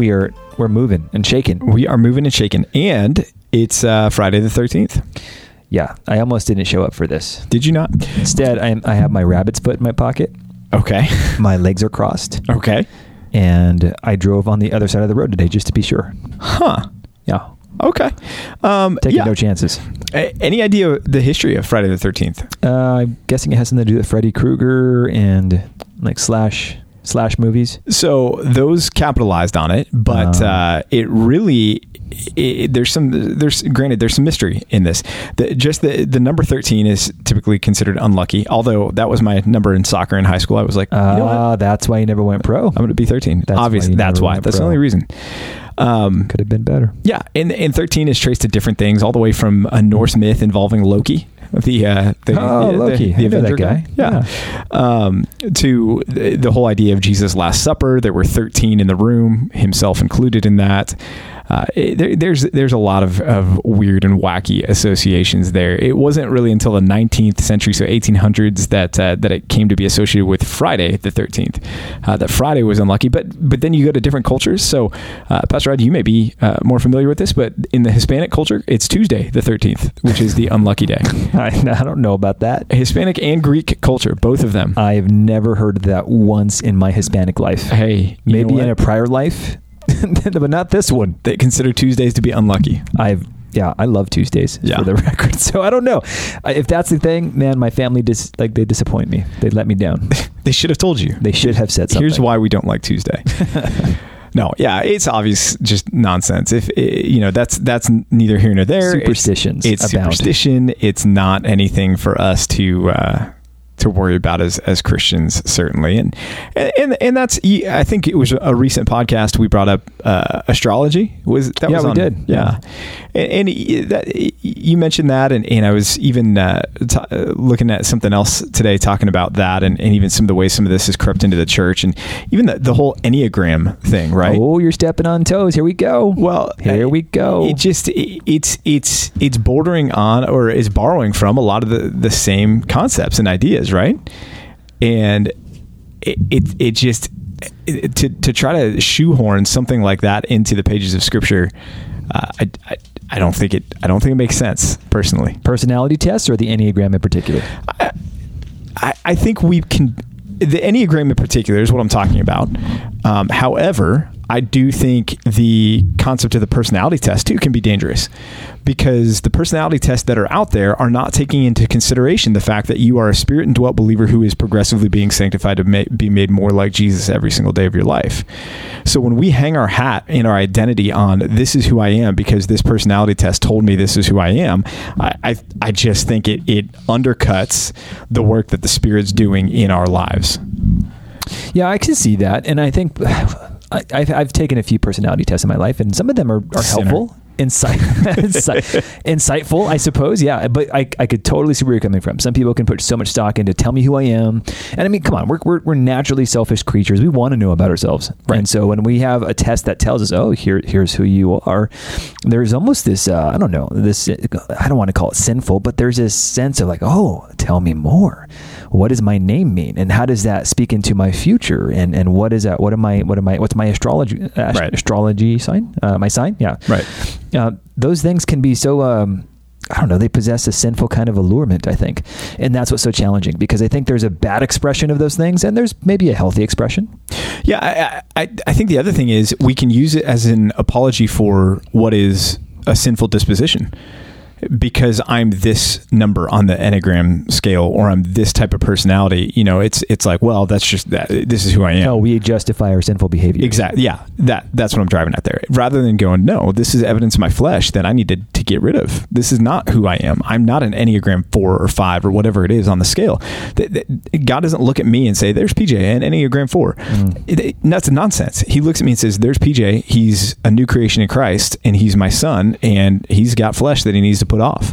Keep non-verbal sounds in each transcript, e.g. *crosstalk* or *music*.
We are we're moving and shaking. We are moving and shaking, and it's uh, Friday the 13th. Yeah, I almost didn't show up for this. Did you not? Instead, I, I have my rabbit's foot in my pocket. Okay. *laughs* My legs are crossed, Okay. and I drove on the other side of the road today just to be sure. Huh. Yeah, Okay. Um, taking yeah. no chances. A- Any idea the history of Friday the 13th? Uh, I'm guessing it has something to do with Freddy Krueger and like slash slash movies. So those capitalized on it, but Oh. uh, it really it, there's some there's granted there's some mystery in this. The, just the the number 13 is typically considered unlucky. Although that was my number in soccer in high school. I was like, Uh, you know what? that's why you never went pro. I'm going to be 13. That's Obviously, you that's why. That's the only reason. Um, Could have been better. Yeah, and, and 13 is traced to different things, all the way from a Norse myth involving Loki. The, uh, the Oh, the- Loki. the, that Avenger guy. Yeah. Um, to the, the whole idea of Jesus' Last Supper. There were 13 in the room, himself included in that. Uh, it- there, there's there's a lot of, of weird and wacky associations there. It wasn't really until the 19th century, so 1800s, that uh, that it came to be associated with Friday the 13th. Uh, that Friday was unlucky, but but then you go to different cultures. So, uh, Pastor Rod, you may be uh, more familiar with this, but in the Hispanic culture, it's Tuesday the 13th, which is the unlucky day. *laughs* I, I don't know about that. Hispanic and Greek culture, both of them. I've never heard of that once in my Hispanic life. Hey, Maybe in a prior life, *laughs* but not this one. they consider Tuesdays to be unlucky. I've yeah, I love Tuesdays Yeah. for the *laughs* record. So I don't know if that's the thing. Man, my family dis like they disappoint me. They let me down. *laughs* They should have told you. They should have said something. Here's why we don't like Tuesday. no, yeah, it's obvious, just nonsense. If eh, you know, that's that's neither here nor there. Superstitions It's, abound. superstition. It's not anything for us to uh, to worry about as as Christians, certainly. And and and that's. I think it was a recent podcast we brought up uh, astrology. Was that Yeah, was we on- did. Yeah, and, and that, you mentioned that, and, and I was even uh, t- uh, looking at something else today, talking about that, and, and even some of the ways some of this has crept into the church, and even the, the whole enneagram thing, right? Oh, you're stepping on toes. Here we go. Well, Here we go. It just it, it's it's it's bordering on or is borrowing from a lot of the the same concepts and ideas, right? And it it, it just to to try to shoehorn something like that into the pages of scripture, uh, I, I I don't think it I don't think it makes sense personally. Personality tests or the Enneagram in particular? I, I think we can. The Enneagram in particular is what I'm talking about. Um, however, I do think the concept of the personality test too can be dangerous because the personality tests that are out there are not taking into consideration the fact that you are a spirit indwelt believer who is progressively being sanctified to ma- be made more like Jesus every single day of your life. So when we hang our hat and our identity on this is who I am because this personality test told me this is who I am, I, I, I just think it, it undercuts the work that the Spirit's doing in our lives. Yeah, I can see that, and I think I, I've, I've taken a few personality tests in my life, and some of them are, are helpful. Insight, *laughs* insight, *laughs* insightful, I suppose. Yeah, but I, I could totally see where you're coming from. Some people can put so much stock into tell me who I am, and I mean, come on, we're we're, we're naturally selfish creatures. We want to know about ourselves, Right. and so when we have a test that tells us, oh, here here's who you are, there's almost this uh, I don't know this I don't want to call it sinful, but there's this sense of like, oh, tell me more. What does my name mean, and how does that speak into my future, and and what is that? What am I? What am I? What's my astrology? Uh, Right. Astrology sign? Uh, my sign? Yeah. Right. Uh, those things can be so. Um, I don't know. They possess a sinful kind of allurement, I think, and that's what's so challenging because I think there's a bad expression of those things, and there's maybe a healthy expression. Yeah, I, I, I think the other thing is we can use it as an apology for what is a sinful disposition. Because I'm this number on the Enneagram scale or I'm this type of personality, you know, it's it's like, well, that's just that this is who I am. No, we justify our sinful behavior. Exactly. Yeah. That that's what I'm driving at there. Rather than going, no, this is evidence of my flesh that I need to, to get rid of. This is not who I am. I'm not an Enneagram four or five or whatever it is on the scale. God doesn't look at me and say, "There's PJ, an Enneagram four. Mm. It- it- that's nonsense. He looks at me and says, "There's PJ. He's a new creation in Christ, and he's my son, and he's got flesh that he needs to put off."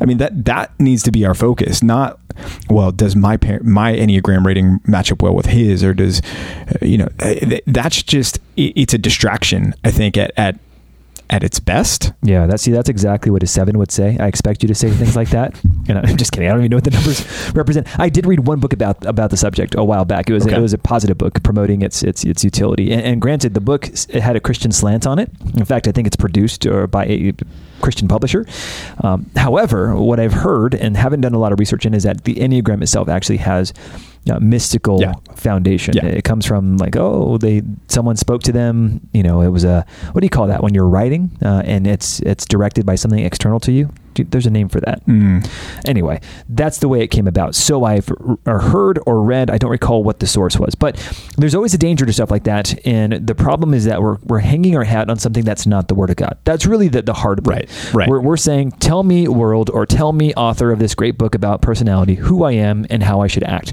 I mean that that needs to be our focus. Not well, does my parent, my enneagram rating match up well with his, or does uh, you know? That's just it's a distraction. I think at at at its best. Yeah, that's see, that's exactly what a seven would say. I expect you to say things like that. *laughs* And I'm just kidding. I don't even know what the numbers represent. I did read one book about about the subject a while back. It was Okay. it was a positive book promoting its its its utility. And, and granted, the book it had a Christian slant on it. In fact, I think it's produced uh, by a Christian publisher. Um, however, what I've heard and haven't done a lot of research in is that the Enneagram itself actually has uh, mystical Yeah. foundation. Yeah. It comes from like, oh, they someone spoke to them. You know, it was a what do you call that when you're writing uh, and it's it's directed by something external to you. There's a name for that. Mm. Anyway, that's the way it came about. So I've r- heard or read. I don't recall what the source was, but there's always a danger to stuff like that. And the problem is that we're we're hanging our hat on something that's not the word of God. That's really the the hard of it. Right, right. We're, we're saying, tell me, world, or tell me, author of this great book about personality, who I am and how I should act.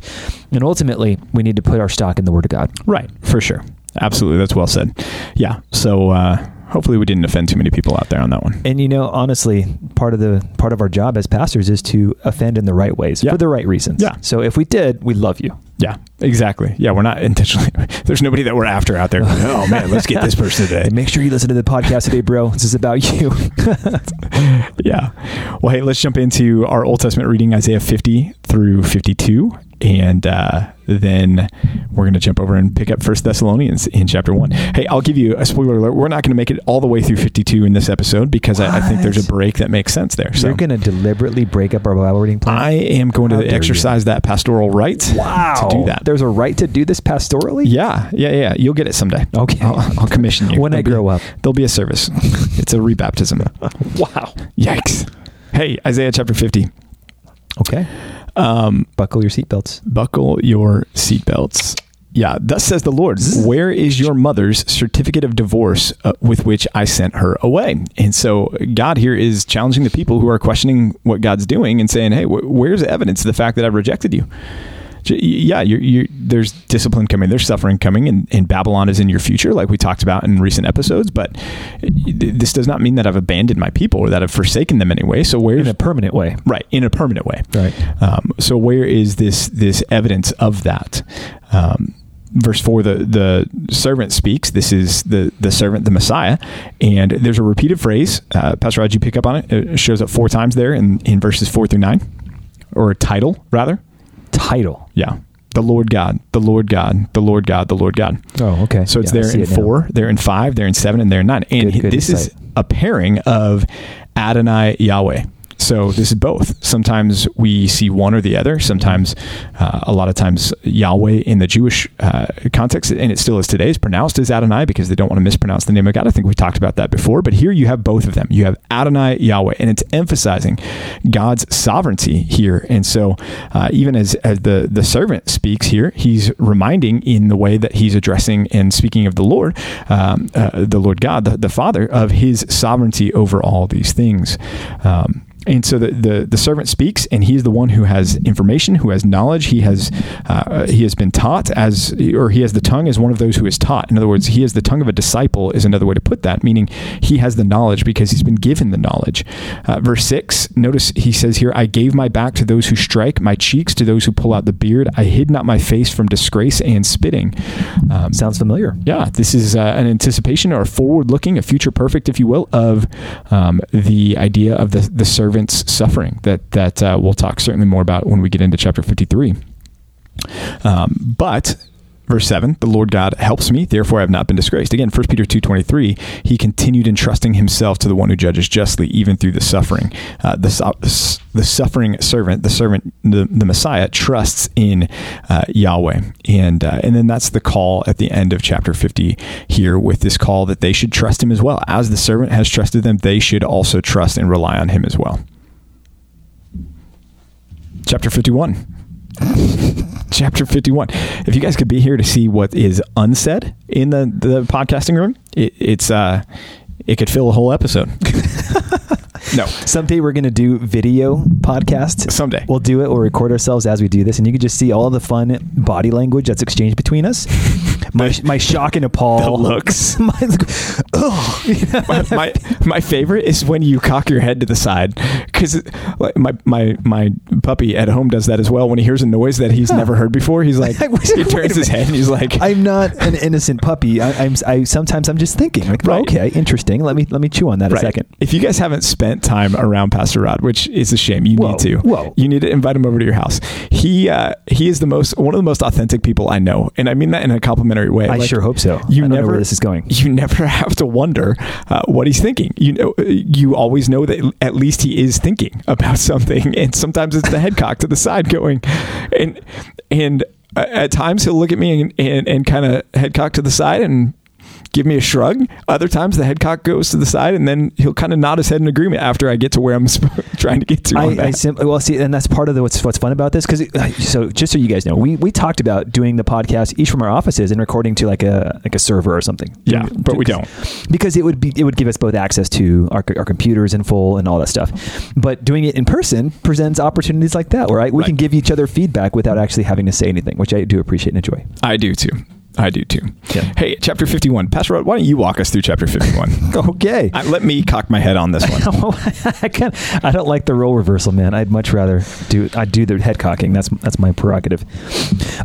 And ultimately, we need to put our stock in the word of God. Right, for sure. Absolutely, that's well said. Yeah. So uh, hopefully we didn't offend too many people out there on that one. And you know, honestly, part of the part of our job as pastors is to offend in the right ways Yeah. for the right reasons. Yeah. So if we did, we love you. Yeah, exactly. Yeah, we're not intentionally. *laughs* There's nobody that we're after out there. oh man, let's get this person today. *laughs* Make sure you listen to the podcast today, bro. This is about you. *laughs* yeah. Well, hey, let's jump into our Old Testament reading, Isaiah 50 through 52. And uh, then we're going to jump over and pick up First Thessalonians in chapter 1. Hey, I'll give you a spoiler alert. We're not going to make it all the way through 52 in this episode because I, I think there's a break that makes sense there. So You're going to deliberately break up our Bible reading plan. I am going How to dare you. exercise that pastoral right wow. to do that. There's a right to do this pastorally. Yeah, yeah, yeah. You'll get it someday. Okay. I'll, I'll commission you. When I There'll grow be- up. There'll be a service. *laughs* it's a rebaptism. Wow. Yikes. Hey, Isaiah chapter 50. Okay. Um, Buckle your seatbelts. buckle your seatbelts. Yeah, thus says the Lord, where is your mother's certificate of divorce uh, with which I sent her away? And so God here is challenging the people who are questioning what God's doing and saying, hey, wh- where's the evidence of the fact that I've rejected you? Yeah, you're, you're, there's discipline coming, there's suffering coming, and, and Babylon is in your future, like we talked about in recent episodes. But this does not mean that I've abandoned my people or that I've forsaken them anyway. So where's In a permanent way. right in a permanent way? Right. Um, so where is this this evidence of that? Um, verse four, the the servant speaks. This is the the servant, the Messiah, and there's a repeated phrase. Uh, Pastor Rod, you pick up on it. It shows up four times there in in verses four through nine, or a title rather. Title. Yeah, the Lord God, the Lord God, the Lord God, the Lord God. Oh, okay. So it's Yeah, there in it four, they're in five, they're in seven, and they're in nine. And Good- good this is a pairing of Adonai Yahweh. So this is both. Sometimes we see one or the other. Sometimes, uh, a lot of times, Yahweh in the Jewish uh, context, and it still is today, is pronounced as Adonai because they don't want to mispronounce the name of God. I think we talked about that before. But here you have both of them. You have Adonai Yahweh, and it's emphasizing God's sovereignty here. And so, uh, even as as the the servant speaks here, he's reminding in the way that he's addressing and speaking of the Lord, um, uh, the Lord God, the, the Father, of His sovereignty over all these things. Um, and so the, the, the servant speaks, and he's the one who has information, who has knowledge. He has uh, he has been taught as, or he has the tongue as one of those who is taught. In other words, he has the tongue of a disciple is another way to put that, meaning he has the knowledge because he's been given the knowledge. Uh, verse six, notice he says here, "I gave my back to those who strike, my cheeks to those who pull out the beard. I hid not my face from disgrace and spitting." Um, Sounds familiar. yeah, this is uh, an anticipation or forward looking, a future perfect, if you will, of um, the idea of the, the servant's suffering that, that uh, we'll talk certainly more about when we get into chapter 53. Um, but Verse 7, the Lord God helps me, therefore I have not been disgraced. Again, 1 Peter 2.23, he continued entrusting himself to the one who judges justly, even through the suffering. Uh, the, the suffering servant, the servant, the, the Messiah, trusts in uh, Yahweh. And, uh, and then that's the call at the end of chapter 50 here with this call that they should trust him as well. As the servant has trusted them, they should also trust and rely on him as well. Chapter 51 chapter 51. If you guys could be here to see what is unsaid in the, the podcasting room, it, it's uh, it could fill a whole episode. *laughs* no. Someday we're going to do video podcast. Someday. We'll do it. We'll record ourselves as we do this, and you can just see all the fun body language that's exchanged between us. *laughs* My, my shock and appall. The looks. *laughs* my, oh. my, my, my, favorite is when you cock your head to the side. Because my, my, my puppy at home does that as well. When he hears a noise that he's huh. never heard before, he's like, *laughs* he turns his head and he's like, I'm not an innocent puppy. I, am I, sometimes I'm just thinking, like, right. okay, interesting. Let me, let me chew on that right. a second. If you guys haven't spent time around Pastor Rod, which is a shame, you whoa, need to. Whoa. You need to invite him over to your house. He, uh, he is the most, one of the most authentic people I know. And I mean that in a complimentary way. I like, sure hope so. You never, where this is going. *laughs* You never have to wonder uh, what he's thinking. You know, you always know that at least he is thinking *laughs* about something. And sometimes it's the head cock to the side going, and, and, uh, at times he'll look at me and, and, and kind of head cock to the side and give me a shrug. Other times the head cock goes to the side and then he'll kind of nod his head in agreement after I get to where I'm *laughs* trying to get to. I, I simply, well, see, and that's part of the, what's, what's fun about this. Cause uh, so just so you guys know, we, we talked about doing the podcast each from our offices and recording to like a, like a server or something. Yeah. But we don't because it would be, it would give us both access to our, our computers in full and all that stuff. But doing it in person presents opportunities like that where I, we right. can give each other feedback without actually having to say anything, which I do appreciate and enjoy. I do too. I do too. Yeah. Hey, chapter 51. Pastor Rod, why don't you walk us through chapter 51? *laughs* okay. Uh, let me cock my head on this one. *laughs* I, can't, I don't like the role reversal, man. I'd much rather do I do the head cocking. That's that's my prerogative.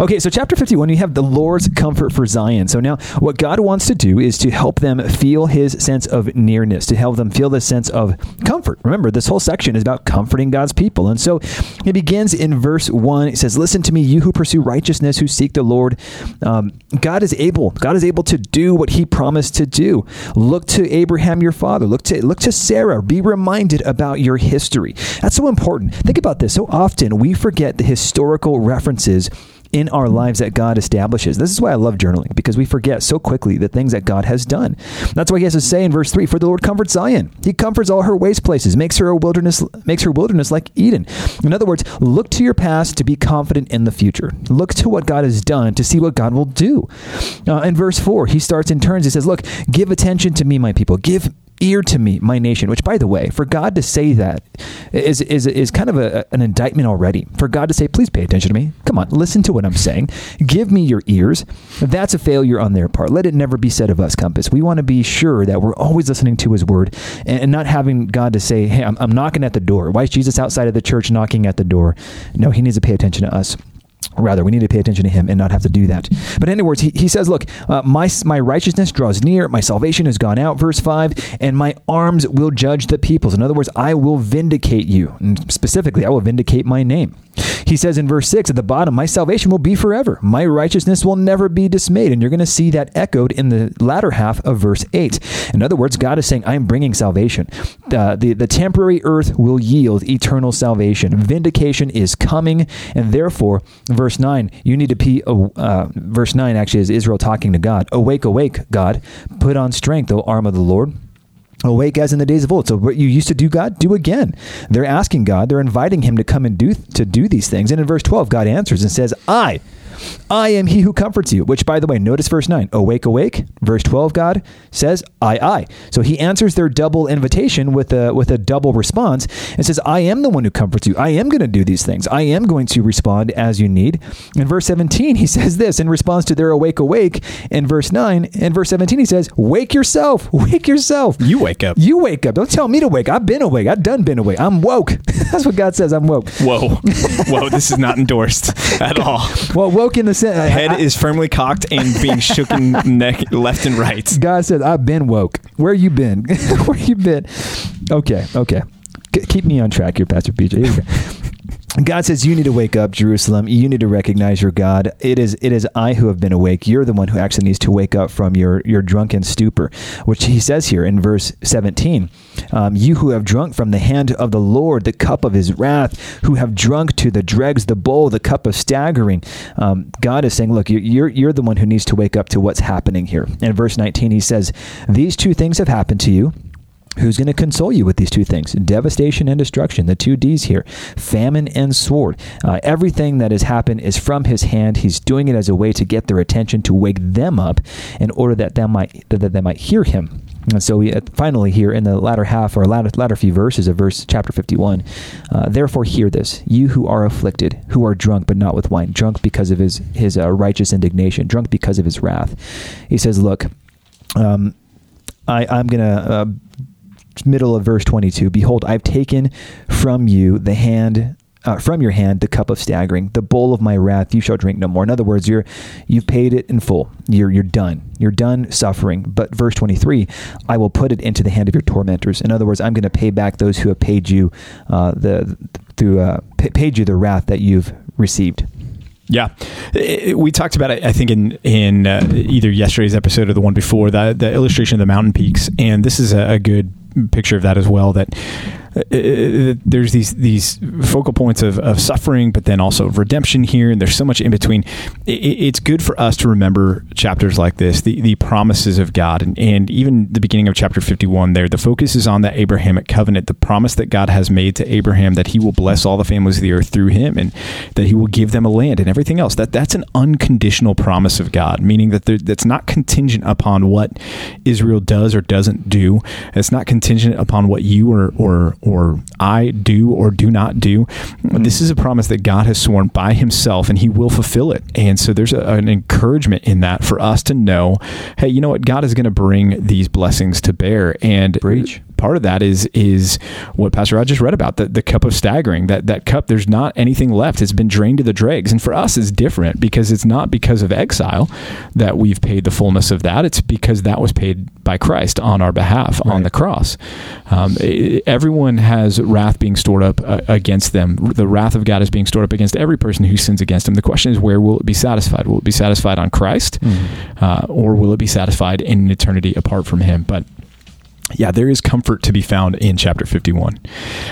Okay, so chapter 51, you have the Lord's comfort for Zion. So now what God wants to do is to help them feel his sense of nearness, to help them feel this sense of comfort. Remember, this whole section is about comforting God's people. And so it begins in verse 1. It says, Listen to me, you who pursue righteousness, who seek the Lord. Um, God is able. God is able to do what he promised to do. Look to Abraham your father. Look to look to Sarah. Be reminded about your history. That's so important. Think about this. So often we forget the historical references in our lives that God establishes. This is why I love journaling because we forget so quickly the things that God has done. That's why he has to say in verse 3, "For the Lord comforts Zion. He comforts all her waste places, makes her a wilderness makes her wilderness like Eden." In other words, look to your past to be confident in the future. Look to what God has done to see what God will do. Uh, in verse 4, he starts in turns. He says, "Look, give attention to me, my people. Give ear to me, my nation. Which, by the way, for God to say that is is is kind of a, an indictment already. For God to say, "Please pay attention to me. Come on, listen to what I'm saying. Give me your ears." That's a failure on their part. Let it never be said of us, Compass. We want to be sure that we're always listening to His word and, not having God to say, "Hey, I'm, I'm knocking at the door." Why is Jesus outside of the church knocking at the door? No, He needs to pay attention to us. Rather, we need to pay attention to him and not have to do that. But in other words, he, he says, Look, uh, my, my righteousness draws near, my salvation has gone out, verse 5, and my arms will judge the peoples. In other words, I will vindicate you. And specifically, I will vindicate my name. He says in verse 6 at the bottom, My salvation will be forever. My righteousness will never be dismayed. And you're going to see that echoed in the latter half of verse 8. In other words, God is saying, I am bringing salvation. Uh, the, the temporary earth will yield eternal salvation. Vindication is coming. And therefore, verse 9, you need to be, uh, verse 9 actually is Israel talking to God. Awake, awake, God. Put on strength, O arm of the Lord. Awake as in the days of old. So what you used to do, God, do again. They're asking God, they're inviting him to come and do to do these things. And in verse 12, God answers and says, I I am he who comforts you. Which, by the way, notice verse 9. Awake, awake. Verse 12, God says, I, I. So he answers their double invitation with a, with a double response and says, I am the one who comforts you. I am going to do these things. I am going to respond as you need. In verse 17, he *laughs* says this in response to their awake, awake. In verse 9, in verse 17, he says, Wake yourself. *laughs* Wake yourself. You wake up. You wake up. Don't tell me to wake. I've been awake. I've done been awake. I'm woke. *laughs* That's what God says. I'm woke. Whoa. Whoa. This is not endorsed at all. Well, woke in the sense. Head I, is firmly cocked and being shooken *laughs* neck left and right. God says, I've been woke. Where you been? *laughs* Where you been? Okay, okay. keep me on track here, Pastor PJ. God says you need to wake up, Jerusalem. You need to recognize your God. It is it is I who have been awake. You're the one who actually needs to wake up from your your drunken stupor, which he says here in verse 17. Um, you who have drunk from the hand of the Lord the cup of His wrath, who have drunk to the dregs the bowl, the cup of staggering. Um, God is saying, look, you're you're the one who needs to wake up to what's happening here. In verse 19, He says, "These two things have happened to you." Who's going to console you with these two things? Devastation and destruction, the two D's here. Famine and sword. Uh, everything that has happened is from his hand. He's doing it as a way to get their attention, to wake them up in order that they might, that they might hear him. And so we uh, finally here in the latter half or latter, latter few verses of verse chapter 51, uh, therefore hear this, you who are afflicted, who are drunk but not with wine, drunk because of his, his uh, righteous indignation, drunk because of his wrath. He says, look, um, I, I'm going to uh, middle of verse 22 Behold, I've taken from you the hand. Uh, from your hand the cup of staggering, the bowl of my wrath you shall drink no more. In other words, you're you've paid it in full. You're you're done. You're done suffering. But verse 23, I will put it into the hand of your tormentors. In other words, I'm going to pay back those who have paid you uh, the through uh, paid you the wrath that you've received. Yeah, we talked about it. I think in in uh, either yesterday's episode or the one before the the illustration of the mountain peaks, and this is a, a good picture of that as well. That Uh, uh, uh, there's these these focal points of, of suffering, but then also redemption here, and there's so much in between. it's good for us to remember chapters like this, the, the promises of God, and, and even the beginning of chapter 51. There, the focus is on that Abrahamic covenant, the promise that God has made to Abraham that He will bless all the families of the earth through him, and that He will give them a land and everything else. That that's an unconditional promise of God, meaning that that's not contingent upon what Israel does or doesn't do. It's not contingent upon what you or or or I do or do not do. Mm-hmm. This is a promise that God has sworn by Himself, and He will fulfill it. And so there's a, an encouragement in that for us to know, hey, you know what? God is going to bring these blessings to bear. And Preach part of that is is what Pastor Rod just read about the, the cup of staggering. That that cup, there's not anything left. It's been drained to the dregs. And for us, it's different because it's not because of exile that we've paid the fullness of that. It's because that was paid by Christ on our behalf right. on the cross. Um, it, everyone has wrath being stored up uh, against them. The wrath of God is being stored up against every person who sins against Him. The question is, where will it be satisfied? Will it be satisfied on Christ, mm-hmm. uh, or will it be satisfied in an eternity apart from Him? But yeah, there is comfort to be found in chapter 51.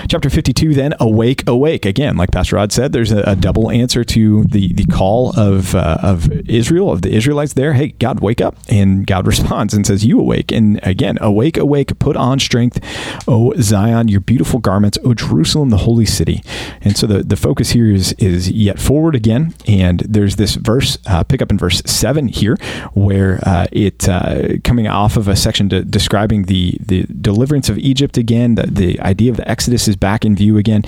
Chapter 52, then, awake, awake. Again, like Pastor Rod said, there's a, a double answer to the, the call of, uh, of Israel, of the Israelites there. Hey, God, wake up. And God *laughs* responds and says, You awake. And again, awake, awake, put on strength, O Zion, your beautiful garments, O Jerusalem, the holy city. And so the, the focus here is, is yet forward again. And there's this verse, uh, pick up in verse 7 here, where uh, it uh, coming off of a section describing the the deliverance of Egypt again. The, the idea of the Exodus is back in view again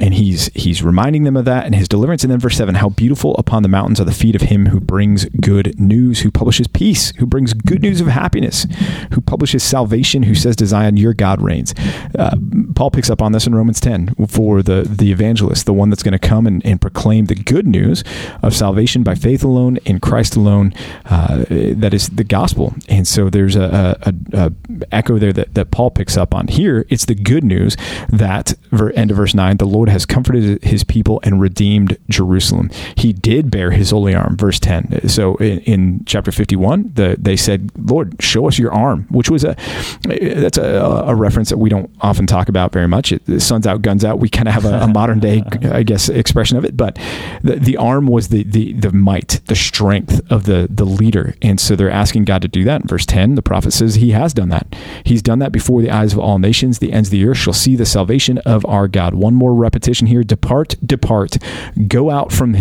and he's he's reminding them of that and his deliverance. And then verse 7 how beautiful upon the mountains are the feet of him who brings good news who publishes peace who brings good news of happiness who publishes salvation who says to zion your god reigns. Uh, paul picks up on this in romans 10 for the the evangelist the one that's going to come and, and proclaim the good news of salvation by faith alone in christ alone uh, that is the gospel. And so there's a, a, a, echo there that, that paul picks up on here. It's the good news that end of verse 9 the lord has comforted his people and redeemed Jerusalem. He did bear his holy arm, verse 10. So in, in chapter 51, the, they said, Lord, show us your arm, which was a, that's a, a reference that we don't often talk about very much. It, sun's out, guns out. We kind of have a, a *laughs* modern day, I guess, expression of it, but the, the arm was the, the, the might, the strength of the, the leader. And so they're asking God to do that. In verse 10, the prophet says he has done that. He's done that before the eyes of all nations. The ends of the earth shall see the salvation of our God. One more repetition repetition here depart, depart, go out from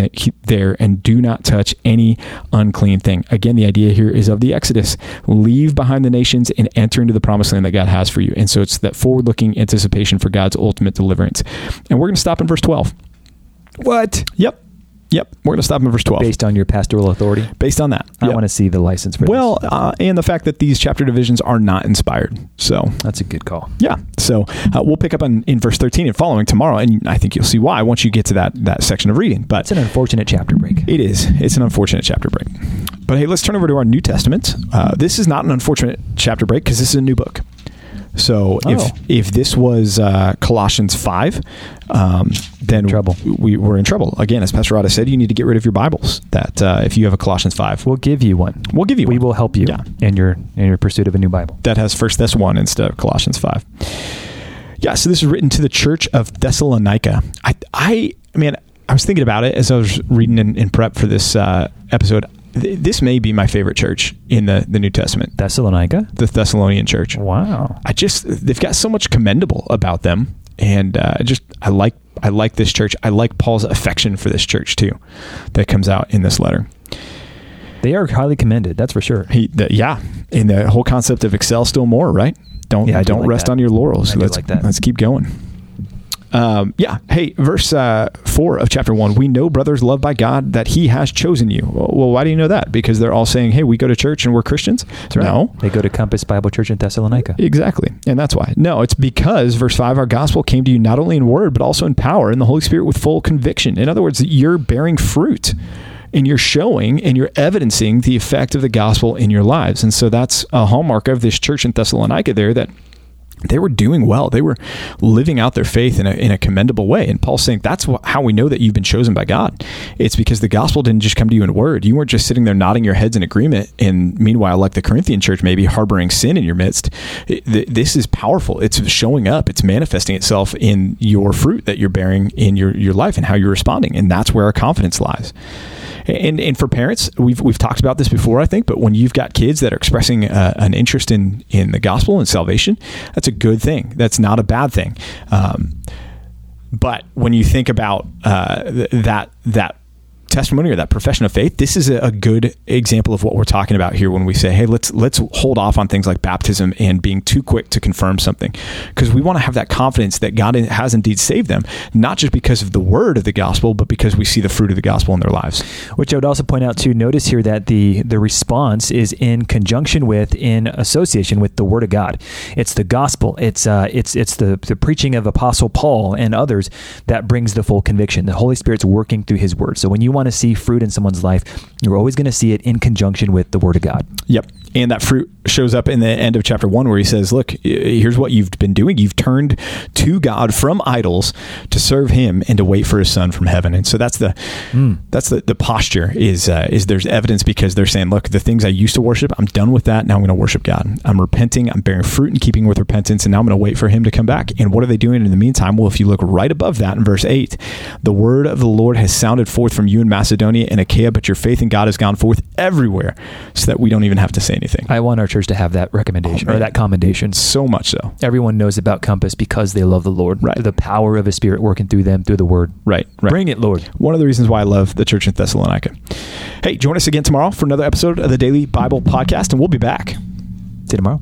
there and do not touch any unclean thing. Again, the idea here is of the Exodus leave behind the nations and enter into the promised land that God has for you. And so it's that forward looking anticipation for God's ultimate deliverance. And we're going to stop in verse 12. What? Yep. Yep, we're going to stop in verse 12. Based on your pastoral authority? Based on that. I want to see the license for well, this. Uh, and the fact that these chapter divisions are not inspired. So That's a good call. Yeah. So uh, we'll pick up on, in verse 13 and following tomorrow, and I think you'll see why once you get to that, that section of reading. But It's an unfortunate chapter break. It is. It's an unfortunate chapter break. But hey, let's turn over to our New Testament. Uh, this is not an unfortunate chapter break because this is a new book. So Oh. if if this was uh, Colossians five, um, then Trouble. we were in trouble again. As Pastor Rada said, you need to get rid of your Bibles. That uh, if you have a Colossians five, We'll give you one. we'll give you. We one. will help you Yeah. in your in your pursuit of a new Bible. that has First Thess one instead of Colossians five. Yeah, so this is written to the church of Thessalonica. I, I, I mean, I was thinking about it as I was reading in, in prep for this uh, episode. Th- this may be my favorite church in the, the New Testament, Thessalonica. the Thessalonian church. Wow. I just they've got so much commendable about them, and uh, I just I like I like this church. I like Paul's affection for this church too, that comes out in this letter. They are highly commended. That's for sure. He, the, yeah, in the whole concept of excel still more, right? Don't Yeah, I do don't like rest that. on your laurels. I let's like that. let's keep going. Um, yeah. Hey, verse uh, four of chapter one. We know, brothers, loved by God, that He has chosen you. Well, well, why do you know that? Because they're all saying, "Hey, we go to church and we're Christians." Right. No, They go to Compass Bible Church in Thessalonica. Exactly. And that's why. No, it's because, verse 5, our gospel came to you not only in word, but also in power, and the Holy Spirit with full conviction. In other words, you're bearing fruit and you're showing and you're evidencing the effect of the gospel in your lives. And so that's a hallmark of this church in Thessalonica there that they were doing well. They were living out their faith in a, in a commendable way. And Paul's saying that's wh- how we know that you've been chosen by God. It's because the gospel didn't just come to you in word. You weren't just sitting there nodding your heads in agreement. And meanwhile, like the Corinthian church, maybe harboring sin in your midst. It- th- this is powerful. It's showing up. It's manifesting itself in your fruit that you're bearing in your, your life and how you're responding. And that's where our confidence lies. And, and for parents, we've, we've talked about this before, I think, but when you've got kids that are expressing uh, an interest in, in the gospel and salvation, that's a good thing. That's not a bad thing. Um, but when you think about uh, th- that that testimony or that profession of faith, this is a, good example of what we're talking about here when we say, "Hey, let's let's hold off on things like baptism and being too quick to confirm something," because we want to have that confidence that God has indeed saved them, not just because of the word of the gospel, but because we see the fruit of the gospel in their lives. Which I would also point out too. Notice here that the the response is in conjunction with, in association with the Word of God. It's the gospel. It's uh, it's it's the the preaching of Apostle Paul and others that brings the full conviction. The Holy Spirit's working through His Word. So when you want to see fruit in someone's life, you're always going to see it in conjunction with the Word of God. Yep. And that fruit shows up in the end of chapter one, where he says, Look, here's what you've been doing. You've turned to God from idols to serve him and to wait for his son from heaven. And so that's the that's the, the posture is uh, is there's evidence because they're saying, Look, the things I used to worship, I'm done with that. Now I'm going to worship God. I'm repenting, I'm bearing fruit in keeping with repentance, and now I'm going to wait for him to come back. And what are they doing in the meantime? Well, if you look right above that in verse eight, the word of the Lord has sounded forth from you in Macedonia and Achaia, but your faith in God has gone forth everywhere, so that we don't even have to say anything. I want our church to have that recommendation Oh, or that commendation. So much so. Everyone knows about Compass because they love the Lord. Right. The power of His Spirit working through them through the Word. Right, right. Bring it, Lord. One of the reasons why I love the church in Thessalonica. Hey, join us again tomorrow for another episode of the Daily Bible Podcast, and we'll be back. See you tomorrow.